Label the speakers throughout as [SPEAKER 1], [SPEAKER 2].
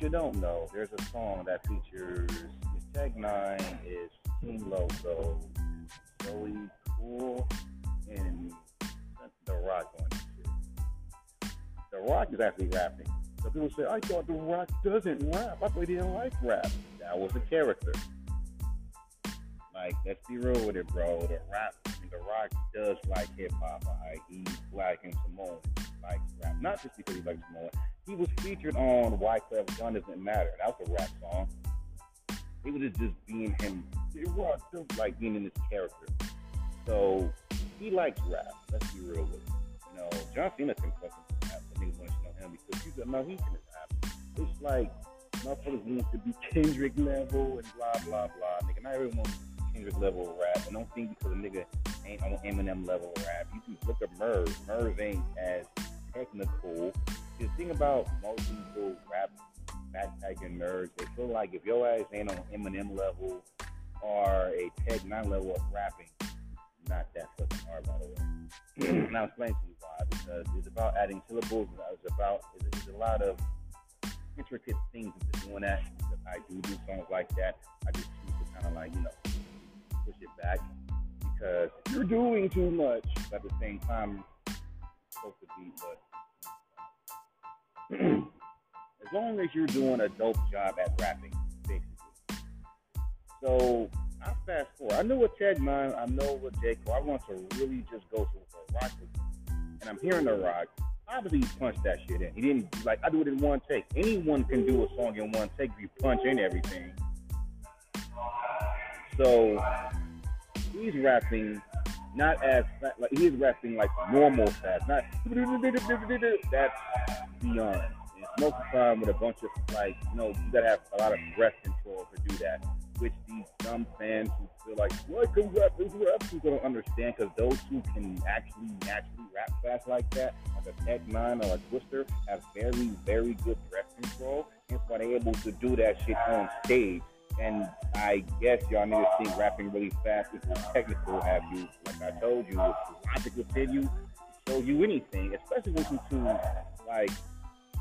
[SPEAKER 1] you don't know, there's a song that features Tech N9ne is King Loco, Joey Cool, and The Rock on shit. The Rock is actually rapping. So people say, I thought The Rock doesn't rap. I thought he didn't like rap. That was a character. Like, let's be real with it, bro. The rap, The Rock does like hip hop. Right? He's black and Samoan. Rap. Not just because he likes Samoan. He was featured on Why Wyclef Jean Doesn't Matter. That was a rap song. He was just being him. it was just like being in his character. So he likes rap. Let's be real with it. You know, John Cena can fucking rap. The niggas want to know him because he's a, no, he can rap. It's like motherfuckers want to be Kendrick level and blah blah blah. Nigga, not everyone Kendrick level rap, and don't think because a nigga ain't on Eminem level rap. You can look at Murs. Murs ain't as technical. The thing about most people rap backpacking nerds, they feel like if your ass ain't on Eminem level or a Tech N9ne level of rapping, not that fucking hard, by the way. Mm. and I'll explain to you why. Because it's about adding syllables. It's about it's, it's a lot of intricate things into doing that. I do do songs like that. I just choose to kind of like you know push it back because you're doing too much. But at the same time, supposed to be, but as long as you're doing a dope job at rapping, basically. So I fast forward. I know what Tech N9ne, I know what J. Cole. I want to really just go to the Rock, and I'm hearing the Rock. Obviously, he punched that shit in. He didn't like. I do it in one take. Anyone can do a song in one take if you punch in everything. So he's rapping not as fast, like he's rapping like normal fast, not that's beyond. It's most of the time with a bunch of like you know you gotta have a lot of breath control to do that, which these dumb fans who feel like what can rap, rappers rap who don't understand because those who can actually naturally rap fast like that, like a Tech N9ne or a Twista, have very very good breath control, and so they're able to do that shit on stage and I guess y'all need to see rapping really fast is technical have you, like I told you, logic within you, show you anything, especially when you to like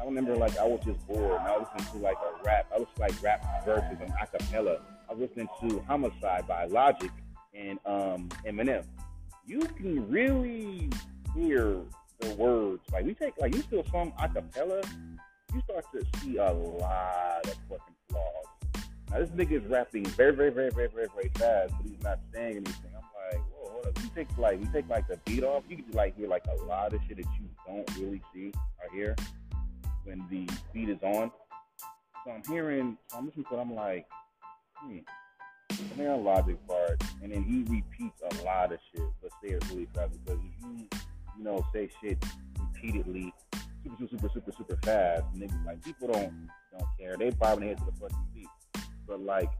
[SPEAKER 1] I remember like I was just bored and I was listening to like a rap I was like rap verses and acapella. I was listening to Homicide by Logic and um Eminem. You can really hear the words. Like we take like you still song acapella, you start to see a lot of fucking flaws now this nigga is rapping very, very, very, very, very, very fast, but he's not saying anything. I'm like, whoa, hold up. You take like you take like the beat off, you can like hear like a lot of shit that you don't really see or hear when the beat is on. So I'm hearing, I'm listening to it, I'm like, hmm. I'm hearing logic part, and then he repeats a lot of shit, but say it really fast because if you, you know, say shit repeatedly, super, super, super, super, super fast, niggas like people don't don't care. They bobbing their head to the fucking beat. But like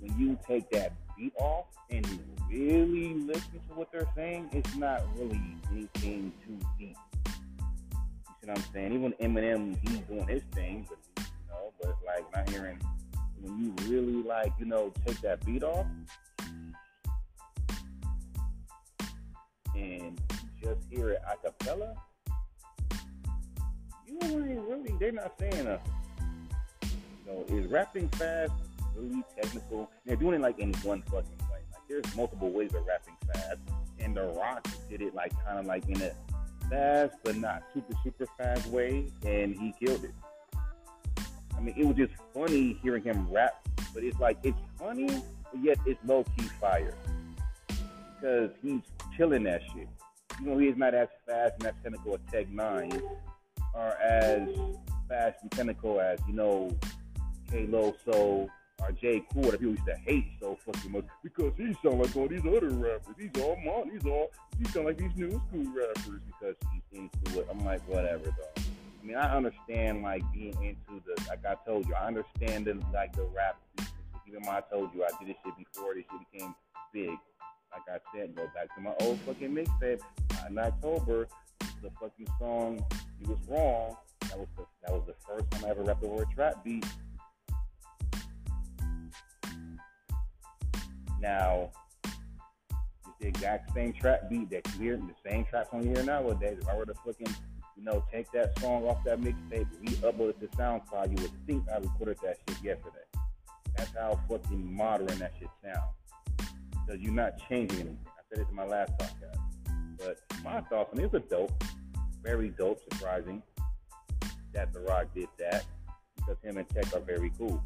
[SPEAKER 1] when you take that beat off and really listen to what they're saying, it's not really anything too deep. You see what I'm saying? Even Eminem, he's doing his thing, but you know, but like not hearing when you really like, you know, take that beat off and just hear it a cappella, you ain't really they're not saying nothing. So is rapping fast really technical? They're doing it like in one fucking way. Like there's multiple ways of rapping fast, and The Rock did it like kind of like in a fast but not super super fast way, and he killed it. I mean, it was just funny hearing him rap, but it's like it's funny, but yet it's low key fire because he's killing that shit. You know, he's not as fast and as technical as Tech N9ne, or as fast and technical as you know Halo so or J. Cool that people used to hate so fucking much because he sound like all these other rappers. He's all mon, he's all he sound like these new school rappers because he's into it. I'm like, whatever though. I mean, I understand like being into the like I told you, I understand the like the rap. Even when I told you I did this shit before this shit became big. Like I said, go back to my old fucking mixtape in October. The fucking song "You Was Wrong." That was the that was the first time I ever rapped over a trap beat Now, it's the exact same trap beat that you hear, the same trap on here nowadays. If I were to fucking you know, take that song off that mixtape, re-upload it to SoundCloud, you would think I recorded that shit yesterday. That's how fucking modern that shit sounds. Because you're not changing anything. I said it in my last podcast. But my thoughts on it, was dope, very dope, surprising that The Rock did that because him and Tech are very cool.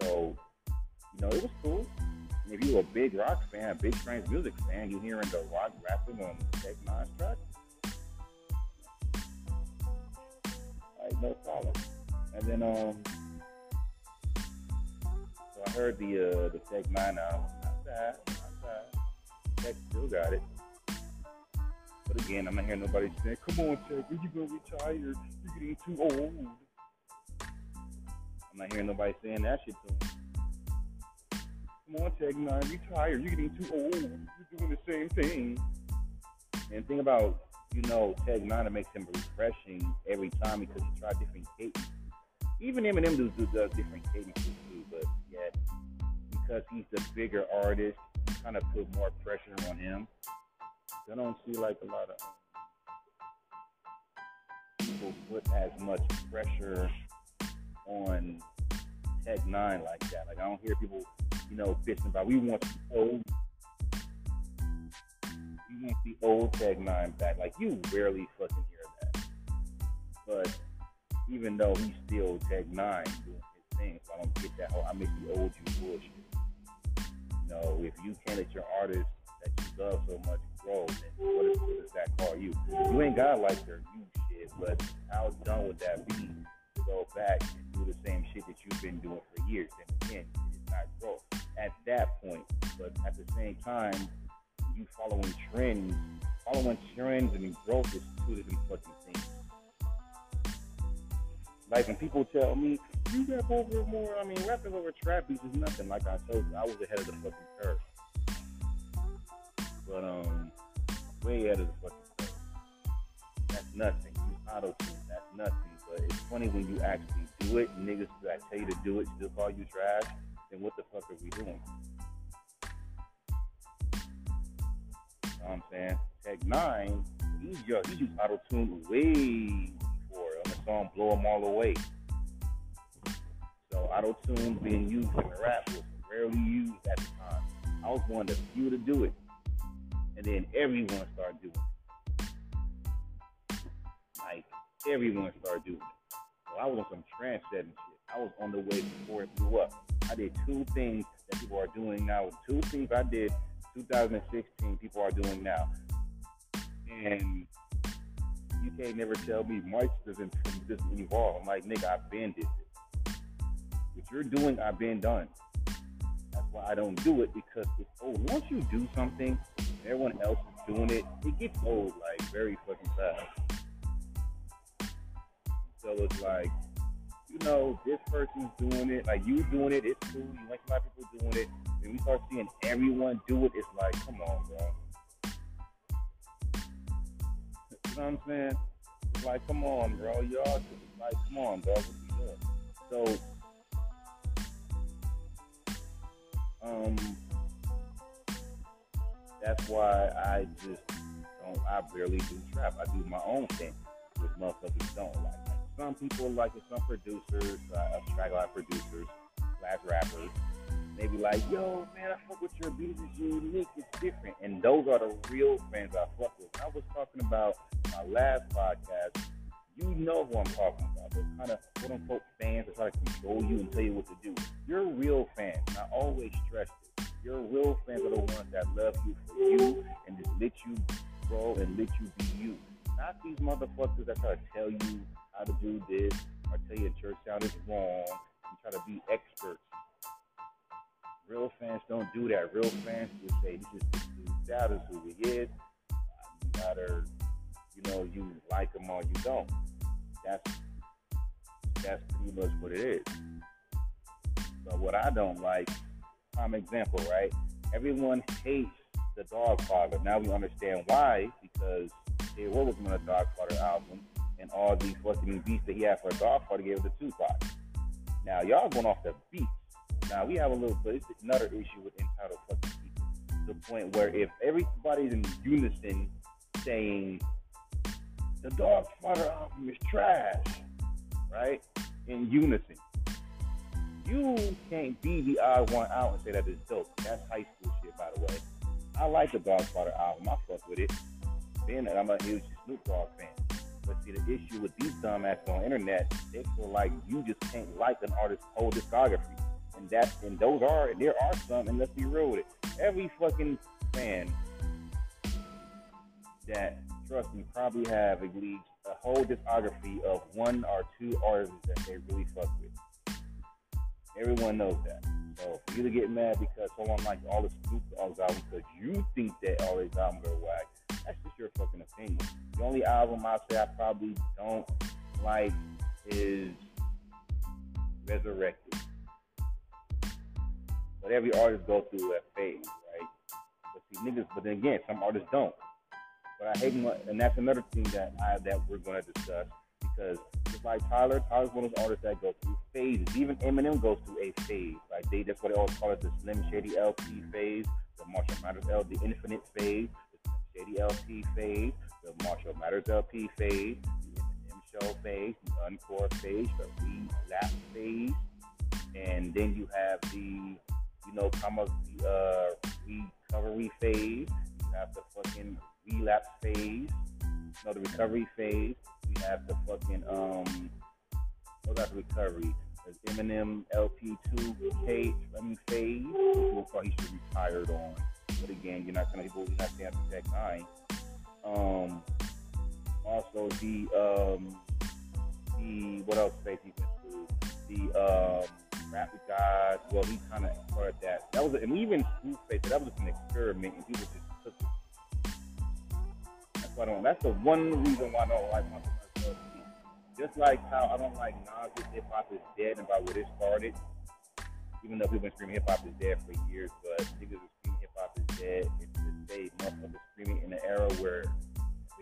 [SPEAKER 1] So, you know, it was cool. If you're a big rock fan, a big trance music fan, you're hearing The Rock rapping on the Tech N9ne's track, like no problem. And then um, so I heard the uh the Tech N9ne album. Not bad. Tech still got it. But again, I'm not hearing nobody saying, "Come on, Tech, when you gonna retire? You're getting too old." I'm not hearing nobody saying that shit to him. Come on, Tech N9ne, retire. You're getting too old. You're doing the same thing. And think about, you know, Tech N9ne makes him refreshing every time because he tried different cadences. Even Eminem does, does different cadences too, but yet because he's the bigger artist, you kind of put more pressure on him. I don't see like a lot of people put as much pressure on Tech N9ne like that. Like I don't hear people, you know, bitching about we want the old we want the old N9ne back. Like you rarely fucking hear that. But even though he's still Tech N9ne doing his thing, so I don't get that I miss the old you bullshit. You know, if you can't let your artist that you love so much grow, then what, is, what does that call you? You ain't got like their new shit, but how done would that be to go back and do the same shit that you've been doing for years? And again, it's not growth at that point. But at the same time, you following trends, following trends and growth is two different fucking things. Like when people tell me, you rap over more, I mean, rapping over trap beats is nothing. Like I told you, I was ahead of the fucking curve. But, um, way ahead of the fucking curve. That's nothing. You auto tune, that's nothing. But it's funny when you actually do it, niggas that tell you to do it still call you trash, then what the fuck are we doing? You know what I'm saying? Tech N9ne, he's yo, he used auto tune way before on the song Blow 'em All Away. So auto tune being used in the rap was rarely used at the time. I was one of the few to do it. And then everyone started doing it. Like everyone started doing it. So I was on some trend setting shit. I was on the way before it blew up. I did two things that people are doing now. Two things I did 2016 people are doing now. And you can't never tell me Mike doesn't doesn't evolve. I'm like, nigga, I've been this. What you're doing, I've been done. That's why I don't do it because it's old. Oh, once you do something, everyone else is doing it, it gets old like very fucking fast. So it's like, you know, this person's doing it, like you doing it, it's cool. You like a lot of people doing it. When we start seeing everyone do it, it's like, come on, bro. You know what I'm saying? It's like, come on, bro. Y'all, like, come on, bro. What you doing? So, um, that's why I just don't. I barely do trap. I do my own thing, which motherfuckers don't like. Some people like it. Some producers, uh, track of producers, slash rappers, they be like, "Yo, man, I fuck with your beats. It's unique. It's different." And those are the real fans I fuck with. I was talking about my last podcast. You know who I'm talking about. Those kind of quote unquote fans that try to control you and tell you what to do. You're real fans. And I always stress it. Your real fans are the ones that love you for you and just let you grow and let you be you. Not these motherfuckers that try to tell you do this or tell you church sound is wrong and try to be experts. Real fans don't do that. Real fans just say, this is this dude's dad who he is. You gotta, you know, you like him or you don't. That's that's pretty much what it is. But what I don't like, prime example, right? Everyone hates the Doggfather. Now we understand why, because they were working on a Doggfather album, and all these fucking beats that he had for a Doggfather gave it to Tupac. Now y'all going off the beats. Now we have a little, but it's another issue with entitled fucking people. The point where if everybody's in unison saying the Dog Father album is trash, right? In unison. You can't be the odd one out and say that it's dope. That's high school shit, by the way. I like the Doggfather album. I fuck with it. Being that I'm a huge Snoop Dogg fan. But see, the issue with these dumbasses on the internet, they feel like you just can't like an artist's whole discography. And that's and those are there are some, and let's be real with it. Every fucking fan that trust me probably have at least a whole discography of one or two artists that they really fuck with. Everyone knows that. So for you to get mad because someone likes all the Snoop Dogg's albums because you think that all his albums are whack, that's just your fucking opinion. The only album I say I probably don't like is Resurrected. But every artist goes through that phase, right? But see, niggas. But then again, some artists don't. But I hate and that's another thing that I that we're to discuss because just like Tyler, Tyler's one of those artists that goes through phases. Even Eminem goes through a phase. Like they, that's what they always call it, the Slim Shady LP phase, the Marshall Mathers LP the Infinite phase, Shady LP phase, the Marshall Mathers LP phase, the Show phase, the Encore phase, the Relapse phase, and then you have the, you know, come up the uh, recovery phase. You have the fucking relapse phase, you know, the recovery phase. We have the fucking um, what about the recovery? There's Eminem LP2 K mean phase, which will probably should retired on. But again, you're not gonna you're not gonna have to Nine. Um, also the um, the what else phase he went through? The um, rap God. Well, he kind of started that. That was and even Screwface. That was just an experiment, and people just took it I don't. That's the one reason why I don't like Mathers Just like how I don't like Nas' hip hop is dead and about where it started. Even though people been screaming hip hop is dead for years, but niggas are dead. It's this day, motherfuckers screaming in an era where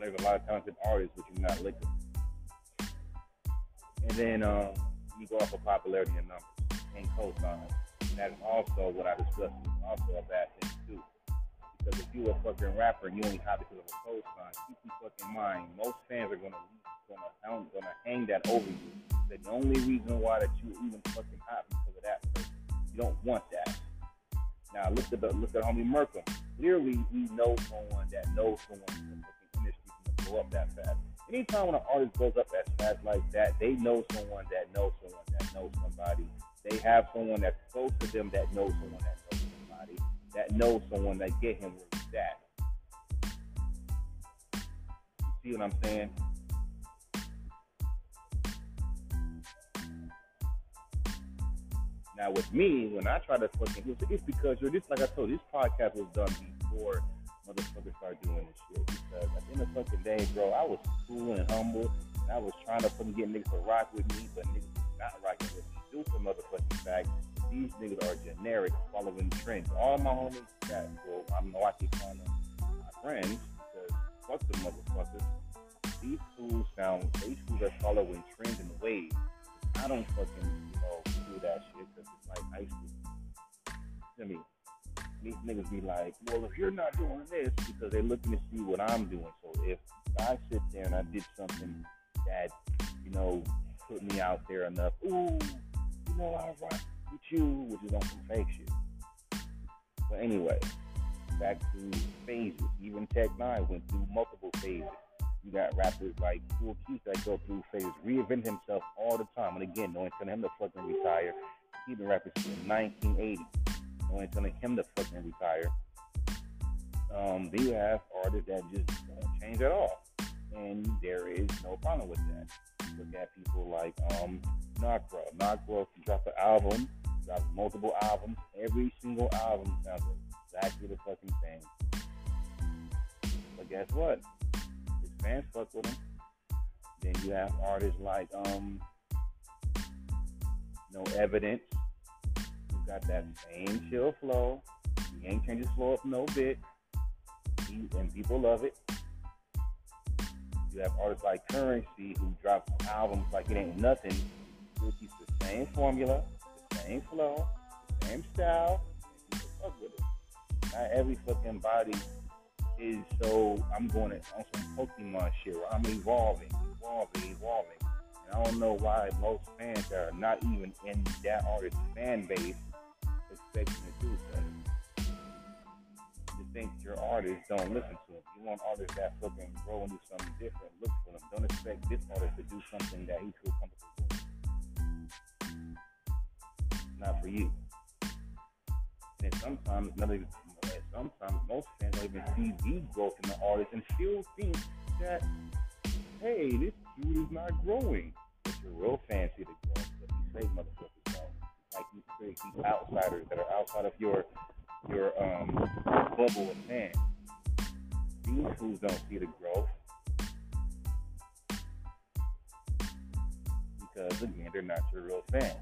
[SPEAKER 1] there's a lot of talented artists, but you're not listening. And then um, you go off of popularity and numbers and cosign. That is also what I discussed. Also a bad thing too. Because if you're a fucking rapper and you only have it because of a co-sign, keep in fucking mind, most fans are gonna gonna hang, gonna hang that over you. That the only reason why that you even fucking hot because of that person. You don't want that. Now look at the look at homie Merkham. Clearly he knows someone that knows someone industry can blow up that fast. Anytime when an artist goes up as fast like that, they know someone that knows someone that knows somebody. They have someone that's close to them that knows someone that knows somebody that knows someone that get him where he's at. See what I'm saying? Now with me, when I try to fucking, it's because you're just like I told you, this podcast was done before motherfuckers started doing this shit. Because at the end of the fucking day, bro, I was cool and humble, and I was trying to fucking get niggas to rock with me, but niggas not rocking with me due to motherfucking fact these niggas are generic, following trends. All my homies that, well, I know I keep calling my friends, because fuck the motherfuckers. These fools sound, these fools are following trends and waves. I don't fucking, you know, do that shit because it's like school. I mean, these niggas be like, well, if you're not doing this, because they're looking to see what I'm doing. So if I sit there and I did something that, you know, put me out there enough, ooh, you know, I rock with you, which is on some fake shit. But anyway, back to phases. Even Tech N9ne went through multiple phases. You got rappers like Kool Keith that go through phases, reinvent himself all the time. And again, no one's telling him to fucking retire. He been rapping since 1980. No one's telling him to fucking retire. Um, then you have artists that just don't change at all. And there is no problem with that. Look at people like um, Knockro. Knockro dropped an album got multiple albums. Every single album sounds exactly the fucking same. But guess what? Fans fuck with him. Then you have artists like um No Evidence, who got that same chill flow. He ain't changed his flow up no bit. He, and people love it. You have artists like Currency, who drop albums like it ain't nothing. Keeps the same formula, the same flow, the same style, fuck with it. Not every fucking body is so I'm going to, on some Pokemon shit where I'm evolving, evolving, evolving. And I don't know why most fans that are not even in that artist's fan base expecting to do so. You think your artists don't listen to them. You want artists that fucking grow and do something different. Look for them. Don't expect this artist to do something that he feels comfortable doing. Not for you. And sometimes another sometimes most fans don't even see the growth in the artist and still think that, hey, this dude is not growing. But your real fans see the growth, but these fake motherfuckers don't. Like these fake, these outsiders that are outside of your your um bubble of fans. These fools don't see the growth. Because again, they're not your real fans.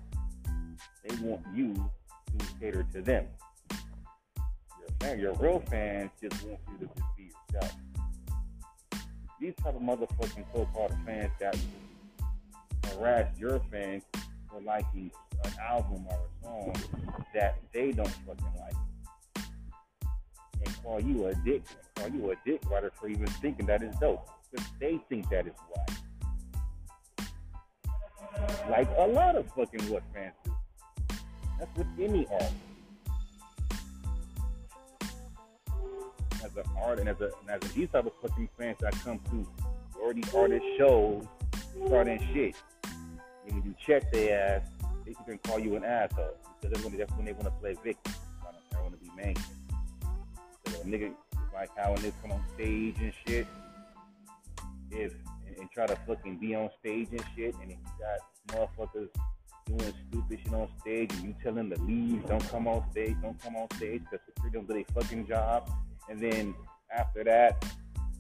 [SPEAKER 1] They want you to cater to them fan, your real fans just want you to just be yourself. These type of motherfucking so-called fans that harass your fans for liking an album or a song that they don't fucking like. And call you a dick, call you a dick writer for even thinking that is dope. Because they think that is whack. Like a lot of fucking what fans do. That's with any artist. As an art and as a and as a, these type of fucking fans that come to these artist shows starting shit. And when you check their ass, they can call you an asshole because that's when, that's when they want to play victim. They want to be main. So a nigga like how when they come on stage and shit, if and, and try to fucking be on stage and shit, and he got motherfuckers doing stupid shit on stage, and you tell them to leave, don't come on stage, don't come on stage, because security don't do their fucking job, and then after that,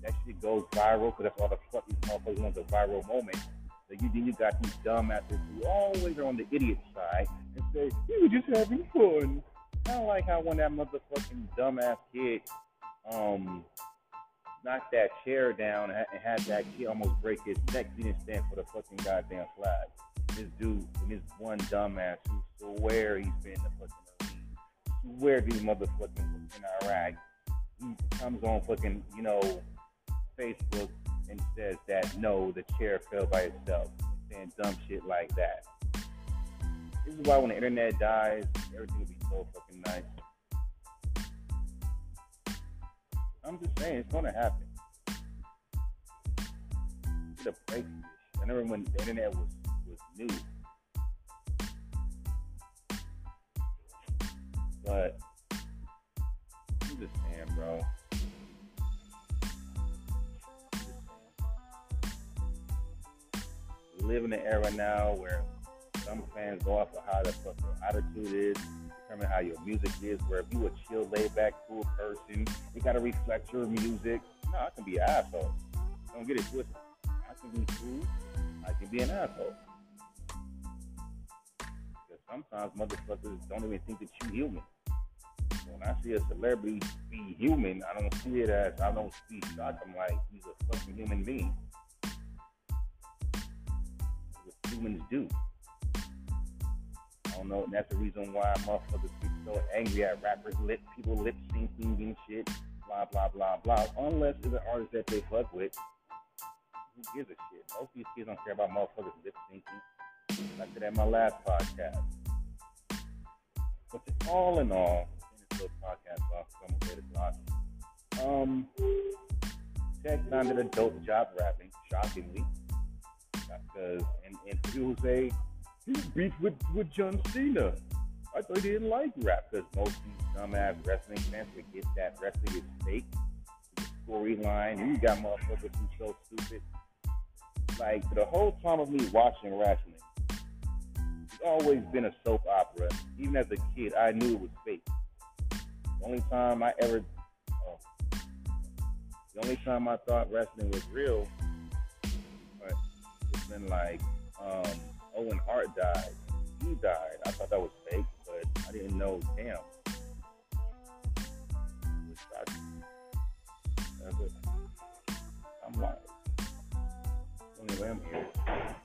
[SPEAKER 1] that shit goes viral because that's all the fuck these motherfuckers want the viral moment. So you then you got these dumbasses who always are on the idiot side and say, You were just having fun. Kinda like how when that motherfucking dumbass kid um knocked that chair down and had that kid almost break his neck. He didn't stand for the fucking goddamn flag. This dude this one dumbass who swear he's been the fucking arena, swear these motherfucking in Iraq comes on fucking, you know, Facebook and says that no, the chair fell by itself, saying dumb shit like that. This is why when the internet dies, everything will be so fucking nice. I'm just saying, it's gonna happen. Get a break. I remember when the internet was was new. But bro. We live in an era now where some fans go off of how the fuck your attitude is, determine how your music is. Where if you a chill, laid back, cool person, you gotta reflect your music. No, I can be an asshole. Don't get it twisted. I can be cool. I can be an asshole. Because sometimes motherfuckers don't even think that you human when I see a celebrity be human, I don't see it as I don't see shock. I'm like, he's a fucking human being. What humans do. I don't know, and that's the reason why motherfuckers get so angry at rappers, lip people lip syncing and shit, blah blah blah blah. Unless it's an artist that they fuck with. Who gives a shit? Most of these kids don't care about motherfuckers lip syncing. I said that my last podcast. But all in all, little podcast off. because I'm gonna get Um, Tech N9ne did a dope job rapping, shockingly, because and, and people say he beef with with John Cena. I thought he didn't like rap because most dumbass wrestling fans forget that wrestling is fake. Storyline, you got motherfuckers who so stupid. Like the whole time of me watching wrestling, it's always been a soap opera. Even as a kid, I knew it was fake. The only time I ever, oh, the only time I thought wrestling was real, but it's been like um, Owen Hart died. He died. I thought that was fake, but I didn't know. Damn. I'm like, anyway, I'm here.